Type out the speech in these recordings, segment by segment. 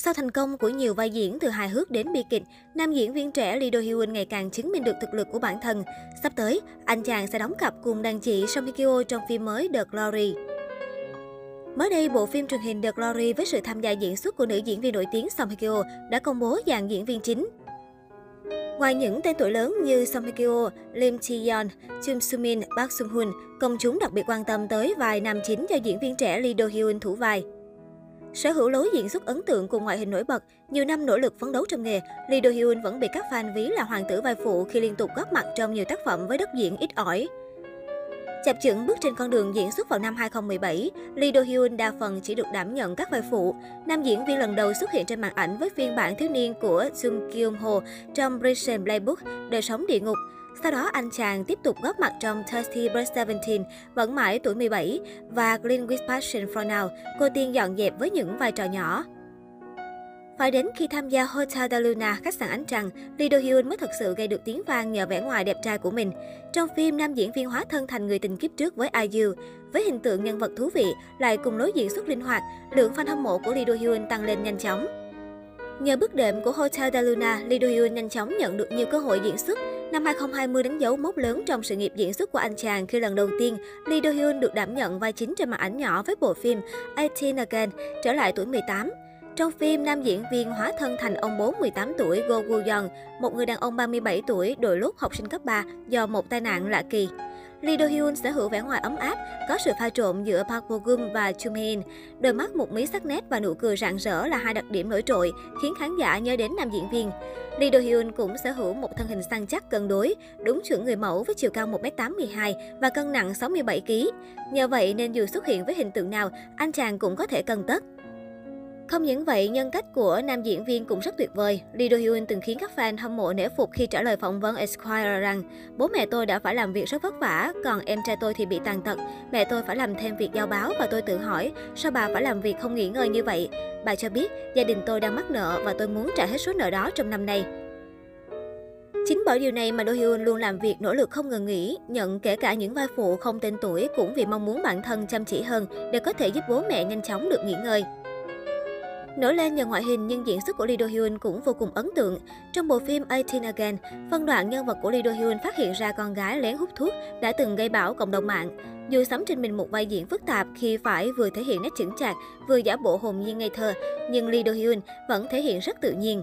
Sau thành công của nhiều vai diễn từ hài hước đến bi kịch, nam diễn viên trẻ Lee Do Hyun ngày càng chứng minh được thực lực của bản thân. Sắp tới, anh chàng sẽ đóng cặp cùng đàn chị Song Hye Kyo trong phim mới The Glory. Mới đây, bộ phim truyền hình The Glory với sự tham gia diễn xuất của nữ diễn viên nổi tiếng Song Hye Kyo đã công bố dàn diễn viên chính. Ngoài những tên tuổi lớn như Song Hye Kyo, Lim Ji Yeon, Chung Soo Min, Park Sung Hoon, công chúng đặc biệt quan tâm tới vài nam chính do diễn viên trẻ Lee Do Hyun thủ vai. Sở hữu lối diễn xuất ấn tượng cùng ngoại hình nổi bật, nhiều năm nỗ lực phấn đấu trong nghề, Lee Do Hyun vẫn bị các fan ví là hoàng tử vai phụ khi liên tục góp mặt trong nhiều tác phẩm với đất diễn ít ỏi. Chập chững bước trên con đường diễn xuất vào năm 2017, Lee Do Hyun đa phần chỉ được đảm nhận các vai phụ. Nam diễn viên lần đầu xuất hiện trên màn ảnh với phiên bản thiếu niên của Jung Kyung Ho trong Prison Playbook, Đời sống địa ngục. Sau đó anh chàng tiếp tục góp mặt trong Thirsty Bird 17, vẫn mãi tuổi 17, và *Green with Passion for Now, cô tiên dọn dẹp với những vai trò nhỏ. Phải đến khi tham gia Hotel de Luna, khách sạn ánh trăng, Lee Do Hyun mới thật sự gây được tiếng vang nhờ vẻ ngoài đẹp trai của mình. Trong phim, nam diễn viên hóa thân thành người tình kiếp trước với IU. Với hình tượng nhân vật thú vị, lại cùng lối diễn xuất linh hoạt, lượng fan hâm mộ của Lee Do Hyun tăng lên nhanh chóng. Nhờ bước đệm của Hotel de Luna, Lee Do Hyun nhanh chóng nhận được nhiều cơ hội diễn xuất. Năm 2020 đánh dấu mốc lớn trong sự nghiệp diễn xuất của anh chàng khi lần đầu tiên Lee Do Hyun được đảm nhận vai chính trên màn ảnh nhỏ với bộ phim 18 Again, trở lại tuổi 18. Trong phim, nam diễn viên hóa thân thành ông bố 18 tuổi Go Woo Young, một người đàn ông 37 tuổi đổi lúc học sinh cấp 3 do một tai nạn lạ kỳ. Lee Do Hyun sở hữu vẻ ngoài ấm áp, có sự pha trộn giữa Park Bo Gum và Jung Hae Đôi mắt một mí sắc nét và nụ cười rạng rỡ là hai đặc điểm nổi trội, khiến khán giả nhớ đến nam diễn viên. Lee Do Hyun cũng sở hữu một thân hình săn chắc cân đối, đúng chuẩn người mẫu với chiều cao 1m82 và cân nặng 67kg. Nhờ vậy nên dù xuất hiện với hình tượng nào, anh chàng cũng có thể cân tất. Không những vậy, nhân cách của nam diễn viên cũng rất tuyệt vời. Lee Do Hyun từng khiến các fan hâm mộ nể phục khi trả lời phỏng vấn Esquire rằng bố mẹ tôi đã phải làm việc rất vất vả, còn em trai tôi thì bị tàn tật. Mẹ tôi phải làm thêm việc giao báo và tôi tự hỏi sao bà phải làm việc không nghỉ ngơi như vậy. Bà cho biết gia đình tôi đang mắc nợ và tôi muốn trả hết số nợ đó trong năm nay. Chính bởi điều này mà Do Hyun luôn làm việc nỗ lực không ngừng nghỉ, nhận kể cả những vai phụ không tên tuổi cũng vì mong muốn bản thân chăm chỉ hơn để có thể giúp bố mẹ nhanh chóng được nghỉ ngơi. Nổi lên nhờ ngoại hình nhưng diễn xuất của Lee Do Hyun cũng vô cùng ấn tượng. Trong bộ phim 18 Again, phân đoạn nhân vật của Lee Do Hyun phát hiện ra con gái lén hút thuốc đã từng gây bão cộng đồng mạng. Dù sắm trên mình một vai diễn phức tạp khi phải vừa thể hiện nét chững chạc, vừa giả bộ hồn nhiên ngây thơ, nhưng Lee Do Hyun vẫn thể hiện rất tự nhiên.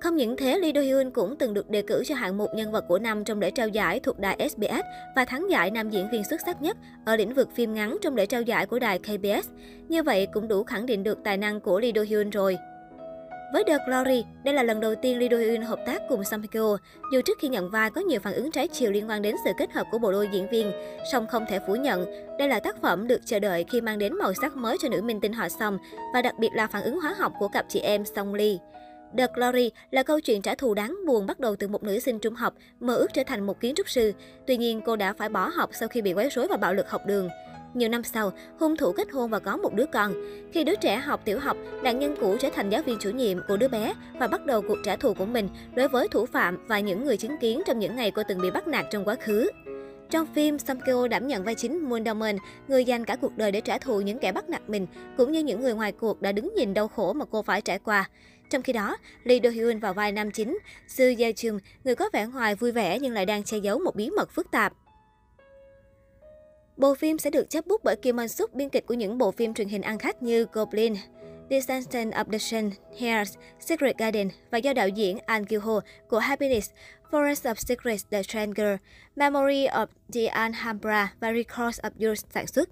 Không những thế, Lee Do Hyun cũng từng được đề cử cho hạng mục nhân vật của năm trong lễ trao giải thuộc đài SBS và thắng giải nam diễn viên xuất sắc nhất ở lĩnh vực phim ngắn trong lễ trao giải của đài KBS. Như vậy cũng đủ khẳng định được tài năng của Lee Do Hyun rồi. Với The Glory, đây là lần đầu tiên Lee Do Hyun hợp tác cùng Song Hye Kyo. Dù trước khi nhận vai có nhiều phản ứng trái chiều liên quan đến sự kết hợp của bộ đôi diễn viên, song không thể phủ nhận đây là tác phẩm được chờ đợi khi mang đến màu sắc mới cho nữ minh tinh họ Song và đặc biệt là phản ứng hóa học của cặp chị em Song Lee. The Glory là câu chuyện trả thù đáng buồn bắt đầu từ một nữ sinh trung học mơ ước trở thành một kiến trúc sư. Tuy nhiên, cô đã phải bỏ học sau khi bị quấy rối và bạo lực học đường. Nhiều năm sau, hung thủ kết hôn và có một đứa con. Khi đứa trẻ học tiểu học, nạn nhân cũ trở thành giáo viên chủ nhiệm của đứa bé và bắt đầu cuộc trả thù của mình đối với thủ phạm và những người chứng kiến trong những ngày cô từng bị bắt nạt trong quá khứ. Trong phim, Song Keo đảm nhận vai chính Moon Daman, người dành cả cuộc đời để trả thù những kẻ bắt nạt mình, cũng như những người ngoài cuộc đã đứng nhìn đau khổ mà cô phải trải qua. Trong khi đó, Lee Do Hyun vào vai nam chính, Soo Ye Chum, người có vẻ ngoài vui vẻ nhưng lại đang che giấu một bí mật phức tạp. Bộ phim sẽ được chấp bút bởi Kim Won Suk, biên kịch của những bộ phim truyền hình ăn khách như Goblin, Descendant of the Sun, Hairs, Secret Garden và do đạo diễn An Kyu Ho của Happiness, Forest of Secrets The Stranger, Memory of the Alhambra và Records of Yours sản xuất.